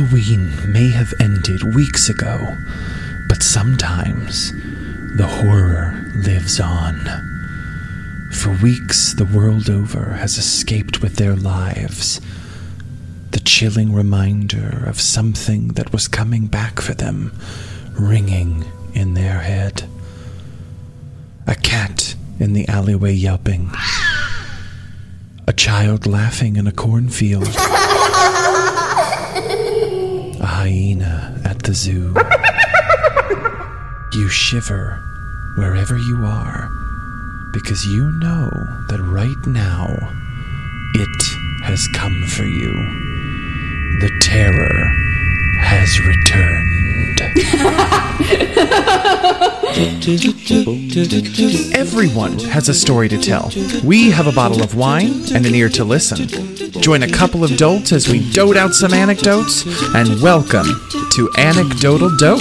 Halloween may have ended weeks ago, but sometimes the horror lives on. For weeks, the world over has escaped with their lives. The chilling reminder of something that was coming back for them, ringing in their head. A cat in the alleyway yelping. A child laughing in a cornfield. Hyena at the zoo. You shiver wherever you are because you know that right now it has come for you. The terror has returned. Everyone has a story to tell. We have a bottle of wine and an ear to listen. Join a couple of dolts as we dote out some anecdotes, and welcome to Anecdotal Dote.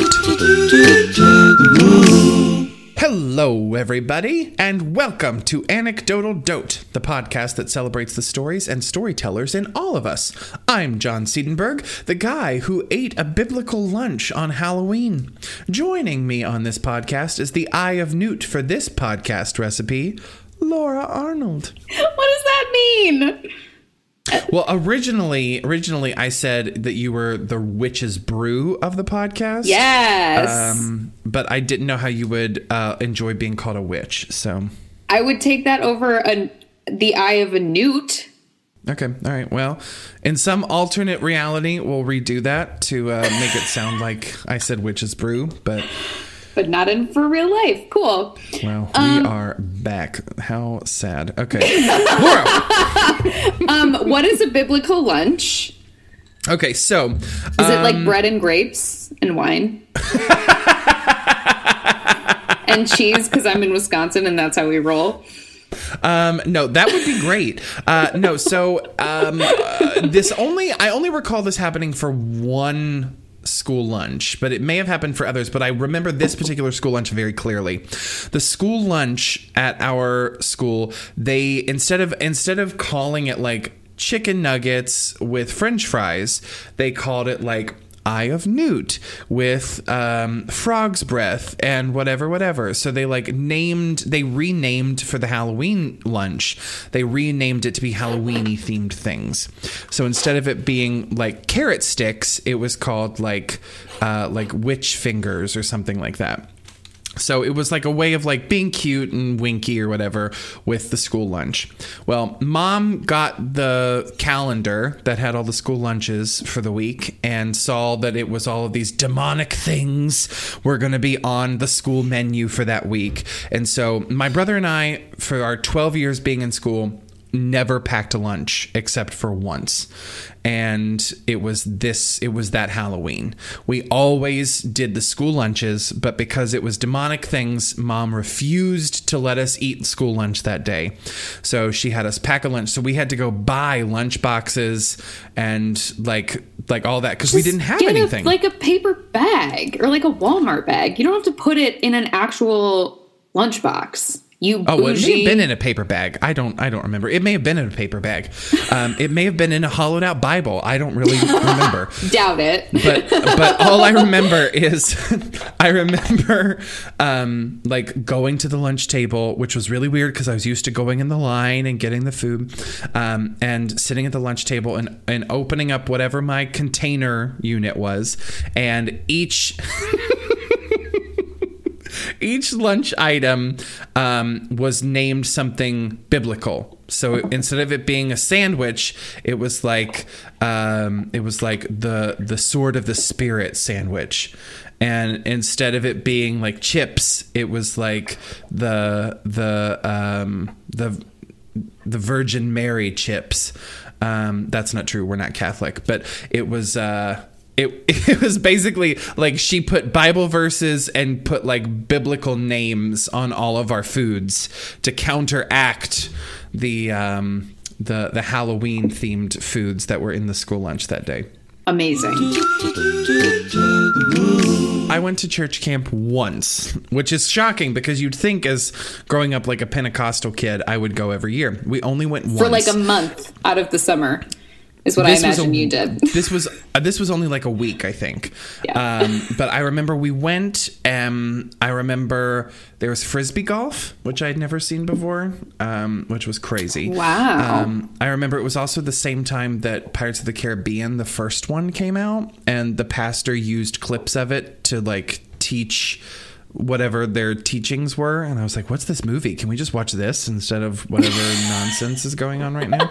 Hello, everybody, and welcome to Anecdotal Dote, the podcast that celebrates the stories and storytellers in all of us. I'm John Siedenberg, the guy who ate a biblical lunch on Halloween. Joining me on this podcast is the Eye of Newt for this podcast recipe, Laura Arnold. What does that mean? Well, originally, originally I said that you were the witch's brew of the podcast. Yes. Um, but I didn't know how you would uh, enjoy being called a witch. So, I would take that over a, the eye of a newt. okay, all right. Well, in some alternate reality, we'll redo that to uh, make it sound like I said witch's brew. But but not in for real life. Cool. well, we are back. How sad. Okay, Laura. Um, what is a biblical lunch? Okay, so Is it like bread and grapes and wine? and cheese because I'm in Wisconsin and that's how we roll. Um, no, that would be great. Uh, no, so um, uh, this only I only recall this happening for one school lunch, but it may have happened for others. But I remember this particular school lunch very clearly. The school lunch at our school, they instead of instead of calling it like chicken nuggets with French fries, they called it like Eye of Newt with um, frog's breath and whatever, whatever. So they like named, they renamed for the Halloween lunch. They renamed it to be Halloweeny themed things. So instead of it being like carrot sticks, it was called like uh, like witch fingers or something like that. So it was like a way of like being cute and winky or whatever with the school lunch. Well, mom got the calendar that had all the school lunches for the week and saw that it was all of these demonic things were going to be on the school menu for that week. And so my brother and I, for our 12 years being in school, never packed a lunch except for once. And it was this it was that halloween. We always did the school lunches but because it was demonic things mom refused to let us eat school lunch that day. So she had us pack a lunch. So we had to go buy lunch boxes and like like all that because we didn't have Get a- anything. like a paper bag or like a Walmart bag. You don't have to put it in an actual lunchbox. You Oh, well, it may have been in a paper bag. I don't. I don't remember. It may have been in a paper bag. Um, it may have been in a hollowed out Bible. I don't really remember. doubt it. but but all I remember is I remember um, like going to the lunch table, which was really weird because I was used to going in the line and getting the food, um, and sitting at the lunch table and and opening up whatever my container unit was, and each. Each lunch item um, was named something biblical. So instead of it being a sandwich, it was like um, it was like the the sword of the spirit sandwich, and instead of it being like chips, it was like the the um, the the Virgin Mary chips. Um, that's not true. We're not Catholic, but it was. Uh, it, it was basically like she put Bible verses and put like biblical names on all of our foods to counteract the um, the the Halloween themed foods that were in the school lunch that day. Amazing. I went to church camp once, which is shocking because you'd think, as growing up like a Pentecostal kid, I would go every year. We only went once For like a month out of the summer. Is what I imagine you did. This was uh, this was only like a week, I think. Yeah. Um, but I remember we went. Um, I remember there was frisbee golf, which I had never seen before, um, which was crazy. Wow. Um, I remember it was also the same time that Pirates of the Caribbean, the first one, came out, and the pastor used clips of it to like teach whatever their teachings were and i was like what's this movie? Can we just watch this instead of whatever nonsense is going on right now?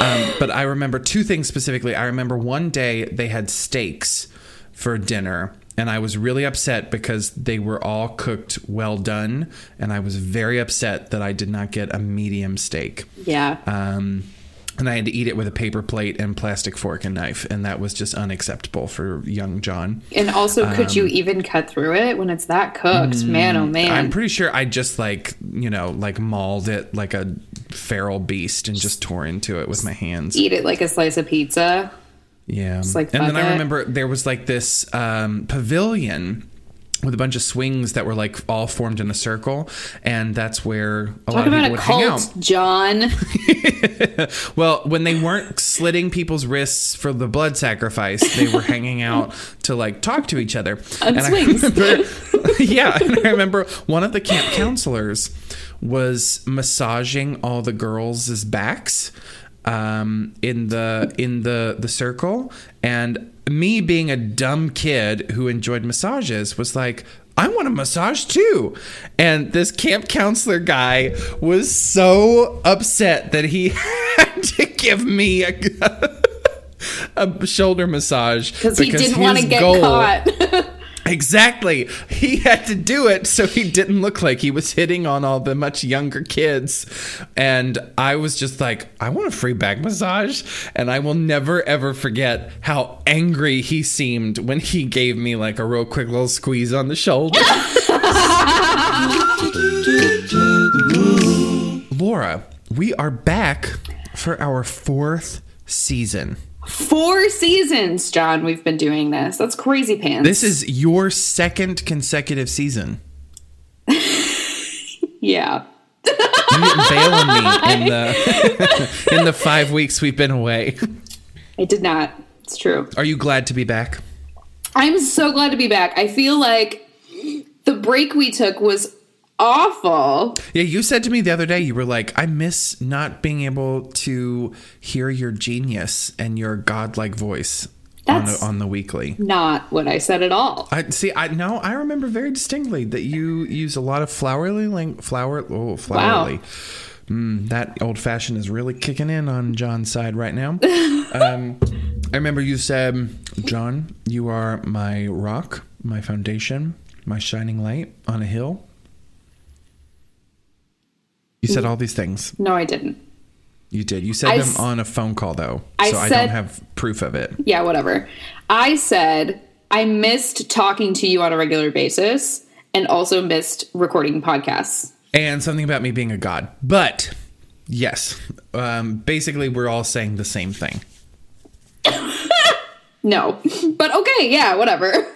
Um, but i remember two things specifically. I remember one day they had steaks for dinner and i was really upset because they were all cooked well done and i was very upset that i did not get a medium steak. Yeah. um, and I had to eat it with a paper plate and plastic fork and knife, and that was just unacceptable for young John. and also, could you even cut through it when it's that cooked? man, oh man. Um, mm, I'm pretty sure I just like you know like mauled it like a feral beast and just tore into it with my hands. Eat it like a slice of pizza. Yeah, like, and then fuck I remember there was like this um, pavilion with a bunch of swings that were like all formed in a circle, and that's where a lot Talk of about people a would hang out. cult, John. Well, when they weren't slitting people's wrists for the blood sacrifice, they were hanging out to like talk to each other. On and swings. I remember, yeah, and I remember one of the camp counselors was massaging all the girls' backs um, in the in the the circle, and me being a dumb kid who enjoyed massages was like. I want a massage too. And this camp counselor guy was so upset that he had to give me a, a shoulder massage Because he didn't want to get goal- caught. Exactly. He had to do it so he didn't look like he was hitting on all the much younger kids. And I was just like, I want a free back massage. And I will never ever forget how angry he seemed when he gave me like a real quick little squeeze on the shoulder. Laura, we are back for our fourth season. Four seasons, John, we've been doing this. That's crazy pants. This is your second consecutive season. yeah. You didn't bail on me in the in the five weeks we've been away. I did not. It's true. Are you glad to be back? I'm so glad to be back. I feel like the break we took was awful. Yeah, you said to me the other day, you were like, I miss not being able to hear your genius and your godlike voice on, That's- on the weekly. Not what I said at all. I see. I no. I remember very distinctly that you use a lot of flowery flower. Oh, flowery. Mm, that old fashioned is really kicking in on John's side right now. um, I remember you said, "John, you are my rock, my foundation, my shining light on a hill." You said all these things. No, I didn't. You did. You said I them s- on a phone call though, I so I don't have proof of it. Yeah, whatever. I said I missed talking to you on a regular basis and also missed recording podcasts. and something about me being a god. But yes, um, basically, we're all saying the same thing. No. But okay, yeah, whatever.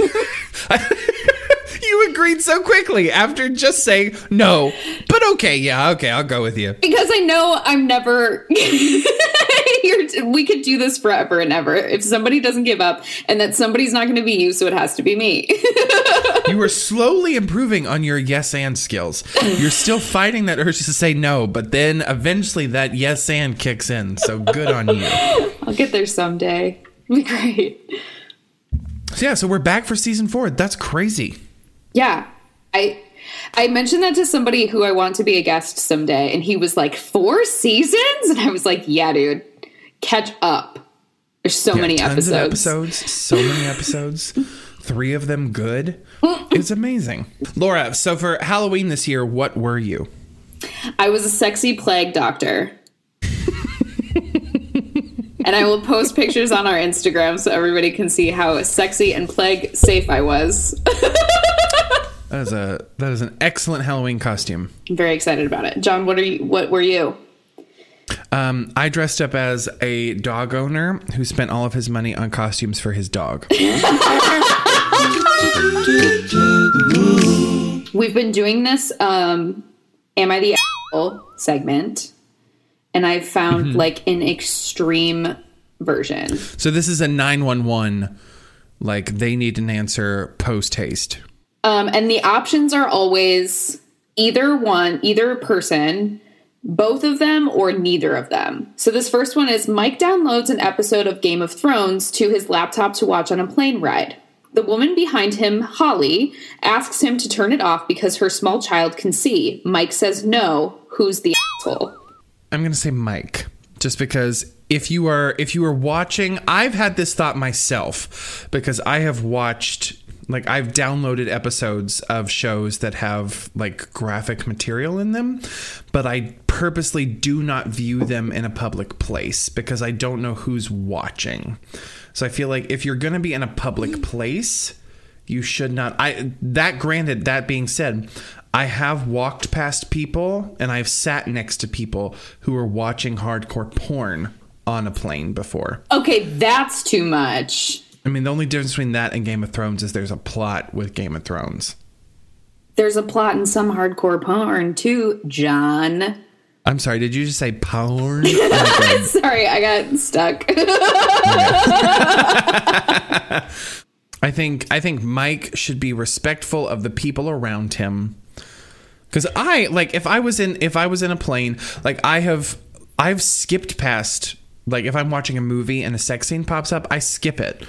You agreed so quickly after just saying no, but okay, yeah, okay, I'll go with you. because I know I'm never You're, we could do this forever and ever if somebody doesn't give up and that somebody's not going to be you so it has to be me. You were slowly improving on your yes and skills. You're still fighting that urge to say no, but then eventually that yes and kicks in. So good on you. I'll get there someday. It'll be great. So yeah, so we're back for season four. That's crazy. Yeah. I I mentioned that to somebody who I want to be a guest someday and he was like, 4 seasons? And I was like, yeah, dude. Catch up. There's so Yeah, many episodes. episodes, so many episodes. Three of them good. It's amazing. Laura, so for Halloween this year, what were you? I was a sexy plague doctor. and I will post pictures on our Instagram so everybody can see how sexy and plague safe I was. That is a that is an excellent Halloween costume. I'm very excited about it. John, what are you what were you? Um, I dressed up as a dog owner who spent all of his money on costumes for his dog. We've been doing this um Am I the Asshole segment and I've found like an extreme version. So this is a 911 like they need an answer post haste. Um, and the options are always either one, either person, both of them, or neither of them. So this first one is Mike downloads an episode of Game of Thrones to his laptop to watch on a plane ride. The woman behind him, Holly, asks him to turn it off because her small child can see. Mike says no. Who's the asshole? I'm going to say Mike just because if you are if you are watching I've had this thought myself because I have watched like I've downloaded episodes of shows that have like graphic material in them, but I purposely do not view them in a public place because I don't know who's watching. So I feel like if you're going to be in a public mm. place, you should not I that granted that being said, I have walked past people and I've sat next to people who are watching hardcore porn on a plane before. Okay, that's too much. I mean, the only difference between that and Game of Thrones is there's a plot with Game of Thrones. There's a plot in some hardcore porn too, John. I'm sorry, did you just say porn? Oh, like Sorry, I got stuck. I think I think Mike should be respectful of the people around him. Cuz I like if I was in if I was in a plane, like I have I've skipped past like if I'm watching a movie and a sex scene pops up, I skip it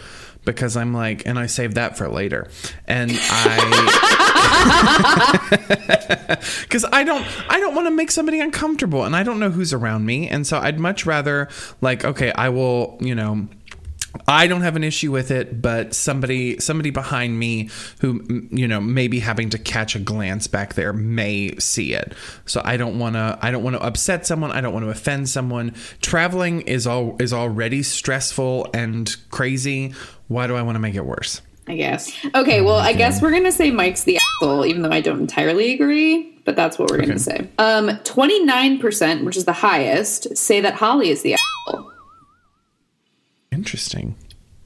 because I'm like and I save that for later. And I because I don't I don't want to make somebody uncomfortable and I don't know who's around me and so I'd much rather like okay I will you know I don't have an issue with it, but somebody somebody behind me who you know may be having to catch a glance back there may see it. So I don't want to I don't want to upset someone, I don't want to offend someone. Traveling is all is already stressful and crazy. Why do I want to make it worse? I guess. Okay, well, I guess we're gonna say Mike's the asshole, even though I don't entirely agree. But that's what we're gonna say. Um, twenty nine percent, which is the highest, say that Holly is the asshole. Interesting.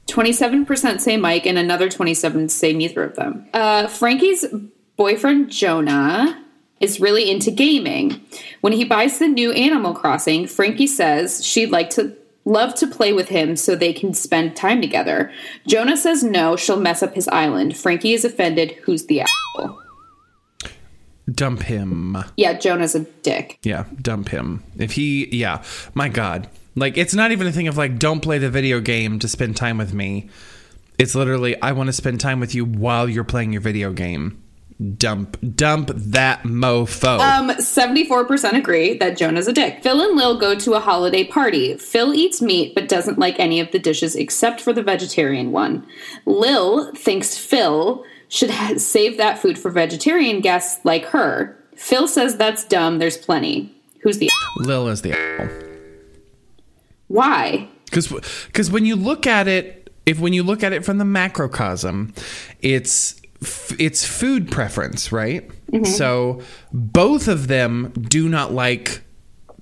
27% say Mike, and another 27 say neither of them. Uh, Frankie's boyfriend, Jonah, is really into gaming. When he buys the new Animal Crossing, Frankie says she'd like to love to play with him so they can spend time together. Jonah says no, she'll mess up his island. Frankie is offended. Who's the asshole? Dump him. Yeah, Jonah's a dick. Yeah, dump him. If he, yeah, my God. Like, it's not even a thing of like, don't play the video game to spend time with me. It's literally, I want to spend time with you while you're playing your video game. Dump, dump that mofo. Um, 74% agree that Jonah's a dick. Phil and Lil go to a holiday party. Phil eats meat but doesn't like any of the dishes except for the vegetarian one. Lil thinks Phil should ha- save that food for vegetarian guests like her. Phil says that's dumb, there's plenty. Who's the Lil is the. Why? Because because when you look at it, if when you look at it from the macrocosm, it's it's food preference, right? Mm-hmm. So both of them do not like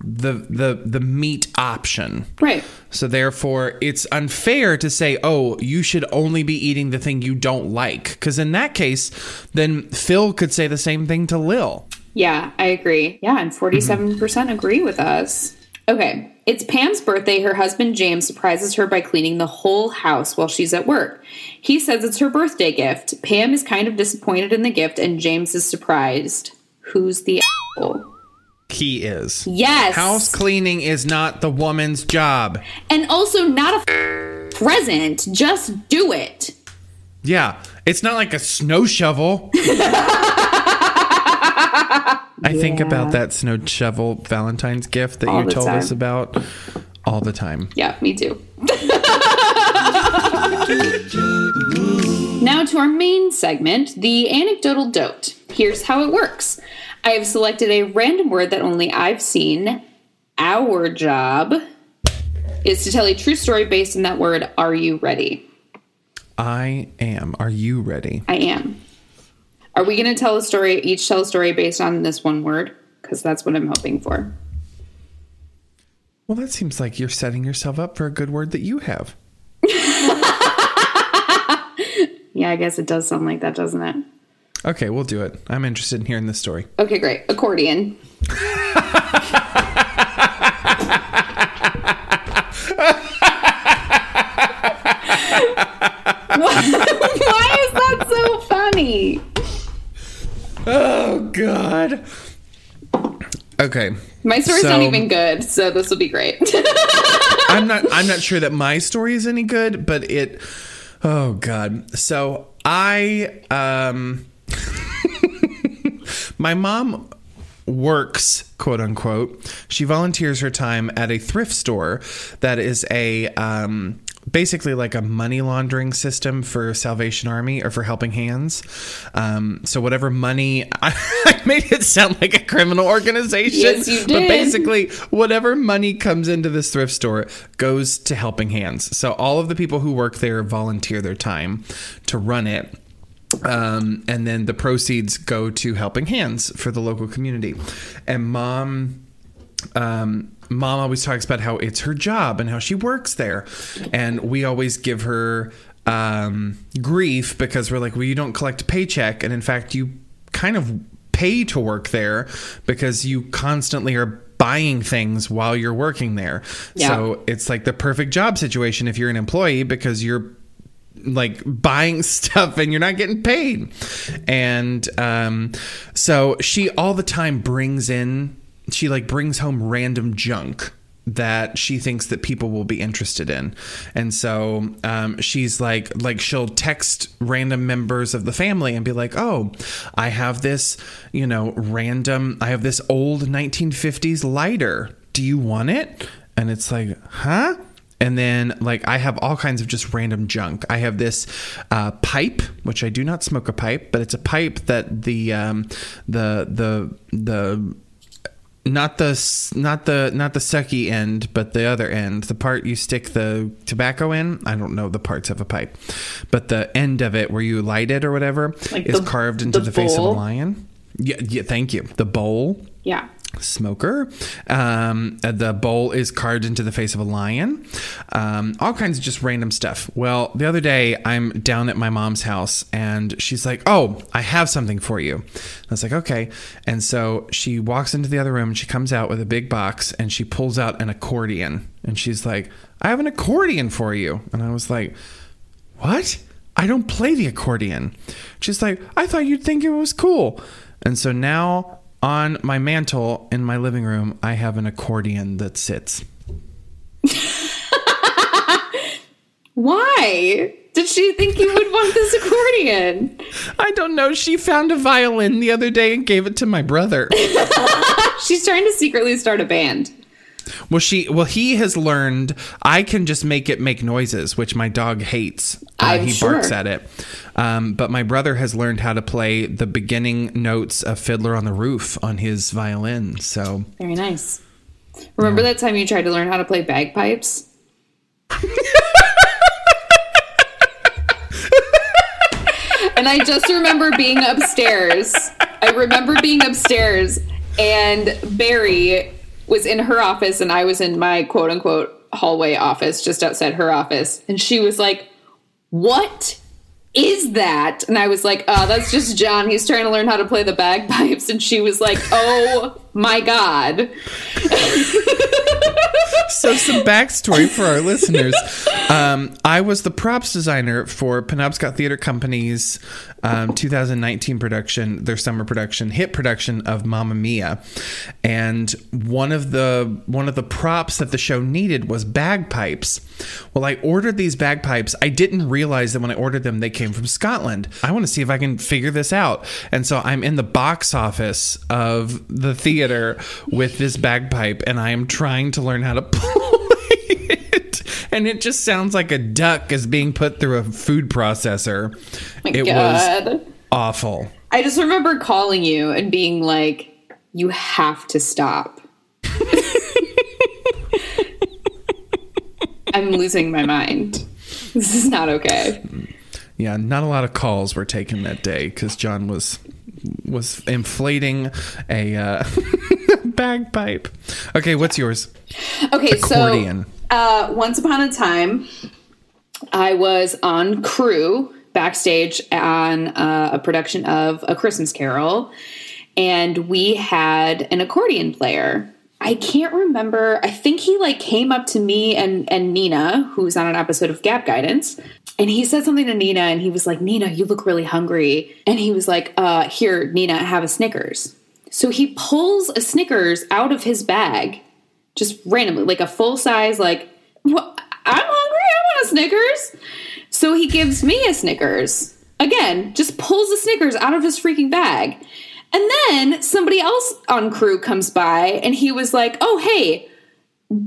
the the the meat option. Right. So therefore, it's unfair to say, "Oh, you should only be eating the thing you don't like," because in that case, then Phil could say the same thing to Lil. Yeah, I agree. Yeah, and 47% mm-hmm. agree with us. Okay, it's Pam's birthday. Her husband James surprises her by cleaning the whole house while she's at work. He says it's her birthday gift. Pam is kind of disappointed in the gift, and James is surprised. Who's the asshole? He is. Yes. House cleaning is not the woman's job. And also not a f- present. Just do it. Yeah, it's not like a snow shovel. I think about that snow shovel Valentine's gift that All you told us about all the time. Yeah, me too. now to our main segment, the anecdotal dote. Here's how it works. I have selected a random word that only I've seen. Our job is to tell a true story based on that word. Are you ready? I am. Are you ready? I am. Are we going to tell a story, each tell a story based on this one word? Because that's what I'm hoping for. Well, that seems like you're setting yourself up for a good word that you have. yeah, I guess it does sound like that, doesn't it? Okay, we'll do it. I'm interested in hearing this story. Okay, great. Accordion. God. Okay. My story's so, not even good, so this will be great. I'm not I'm not sure that my story is any good, but it oh god. So I um my mom works, quote unquote. She volunteers her time at a thrift store that is a um basically like a money laundering system for salvation army or for helping hands. Um so whatever money i, I made it sound like a criminal organization Yes, you did. but basically whatever money comes into this thrift store goes to helping hands. So all of the people who work there volunteer their time to run it. Um, and then the proceeds go to helping hands for the local community. And mom um, mom always talks about how it's her job and how she works there and we always give her um, grief because we're like well you don't collect a paycheck and in fact you kind of pay to work there because you constantly are buying things while you're working there Yeah. so it's like the perfect job situation if you're an employee because you're like buying stuff and you're not getting paid. And um, so she all the time brings in, she like brings home random junk that she thinks that people will be interested in. And so um, she's like like she'll text random members of the family and be like oh i have this you know random i have this old 1950s lighter. Do you want it? And it's like huh? And then like I have all kinds of just random junk. I have this uh, pipe, which I do not smoke a pipe, but it's a pipe that the um, the the the not the not the not the sucky end, but the other end, the part you stick the tobacco in. I don't know the parts of a pipe, but the end of it where you light it or whatever Like is the- carved into the the, face of a lion. Yeah, yeah. Thank you. The bowl yeah. Smoker. Um, uh, the bowl is carved into the face of a lion. Um, all kinds of just random stuff. Well, the other day I'm down at my mom's house and she's like, "Oh, I have something for you." I was like, "Okay." And so she walks into the other room and she comes out with a big box and she pulls out an accordion and she's like, "I have an accordion for you." And I was like, "What?" I don't play the accordion. She's like, I thought you'd think it was cool. And so now on my mantle in my living room, I have an accordion that sits. Why did she think you would want this accordion? I don't know. She found a violin the other day and gave it to my brother. She's trying to secretly start a band. Well, she, well, he has learned I can just make it make noises, which my dog hates. Uh, he sure. barks at it. Um, but my brother has learned how to play the beginning notes of Fiddler on the Roof on his violin. So Very nice. Remember that time you tried to learn how to play bagpipes? and I just remember being upstairs. I remember being upstairs, and Barry was in her office, and I was in my quote unquote hallway office just outside her office. And she was like, What is that? And I was like, Oh, that's just John. He's trying to learn how to play the bagpipes. And she was like, Oh my God. So some backstory for our listeners. Um, I was the props designer for Penobscot Theater Company's um, 2019 production, their summer production, hit production of Mamma Mia, and one of the one of the props that the show needed was bagpipes. Well, I ordered these bagpipes. I didn't realize that when I ordered them, they came from Scotland. I want to see if I can figure this out, and so I'm in the box office of the theater with this bagpipe, and I am trying to learn how to play. And it just sounds like a duck is being put through a food processor. My it was awful. I just remember calling you and being like, you have to stop. I'm losing my mind. This is not okay. Yeah, not a lot of calls were taken that day because John was was inflating a uh, bagpipe. Okay, what's yours? Okay, Accordion. so uh, once upon a time, I was on crew backstage on uh, a production of A Christmas Carol, and we had an accordion player. I can't remember. I think he like came up to me and and Nina, who's on an episode of Gap Guidance, and he said something to Nina, and he was like, "Nina, you look really hungry," and he was like, "Uh, here, Nina, have a Snickers." So he pulls a Snickers out of his bag, just randomly, like a full size, like, what? I'm hungry. I want a Snickers. So he gives me a Snickers. Again, just pulls the Snickers out of his freaking bag. And then somebody else on crew comes by and he was like, oh, hey,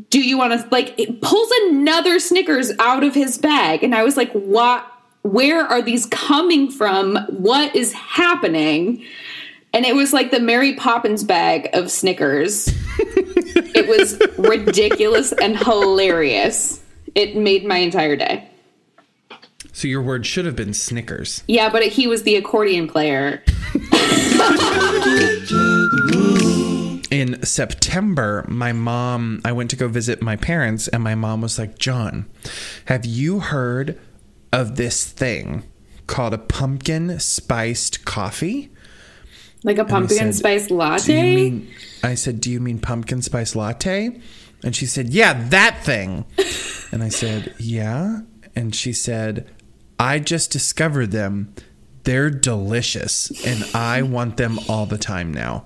do you want to, like, it pulls another Snickers out of his bag. And I was like, what? Where are these coming from? What is happening? And it was like the Mary Poppins bag of Snickers. it was ridiculous and hilarious. It made my entire day. So your word should have been Snickers. Yeah, but he was the accordion player. In September, my mom, I went to go visit my parents, and my mom was like, John, have you heard of this thing called a pumpkin spiced coffee? Like a pumpkin said, spice Do you latte? mean, I said, Do you mean pumpkin spice latte? And she said, Yeah, that thing. and I said, Yeah. And she said, I just discovered them. They're delicious. And I want them all the time now.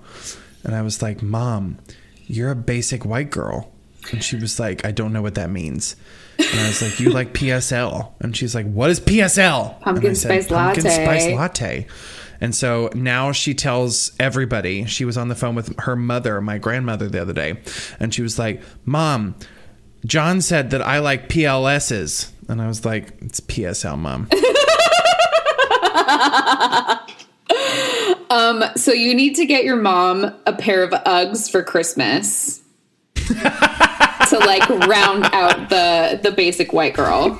And I was like, Mom, you're a basic white girl. And she was like, I don't know what that means. And I was like, You like PSL? And she's like, What is PSL? Pumpkin said, spice Pumpkin latte." Pumpkin spice latte. And so now she tells everybody. She was on the phone with her mother, my grandmother, the other day, and she was like, "Mom, John said that I like PLSs," and I was like, "It's PSL, Mom." um, So you need to get your mom a pair of Uggs for Christmas. to like round out the the basic white girl.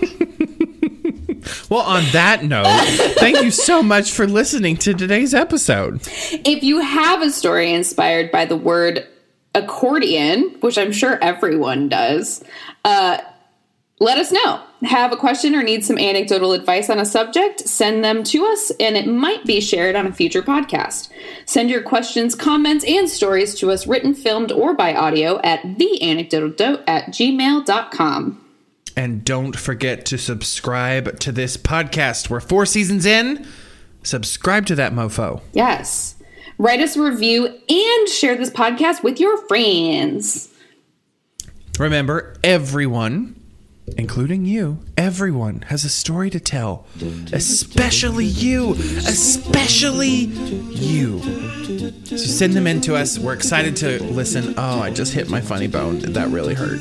Well, on that note, thank you so much for listening to today's episode. If you have a story inspired by the word accordion, which I'm sure everyone does, uh, let us know. Have a question or need some anecdotal advice on a subject? Send them to us and it might be shared on a future podcast. Send your questions, comments, and stories to us written, filmed, or by audio at theanecdotal at gmail.com. And don't forget to subscribe to this podcast. We're four seasons in. Subscribe to that mofo. Yes. Write us a review and share this podcast with your friends. Remember, everyone, including you, everyone has a story to tell. Especially you. Especially you. So send them in to us. We're excited to listen. Oh, I just hit my funny bone. That really hurt.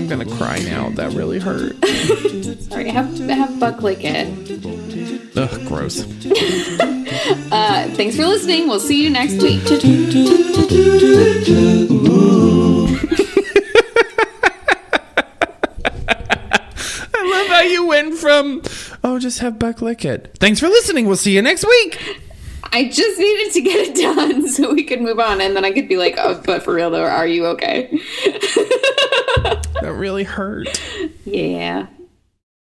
Think I'm to cry now. That really hurt. Sorry, have have Buck lick it. Ugh, gross. Uh, thanks for listening. We'll see you next week. I love how you went from, oh, just have Buck lick it. Thanks for listening. We'll see you next week. I just needed to get it done so we could move on, and then I could be like, "Oh, but for real though, are you okay?" That really hurt. yeah.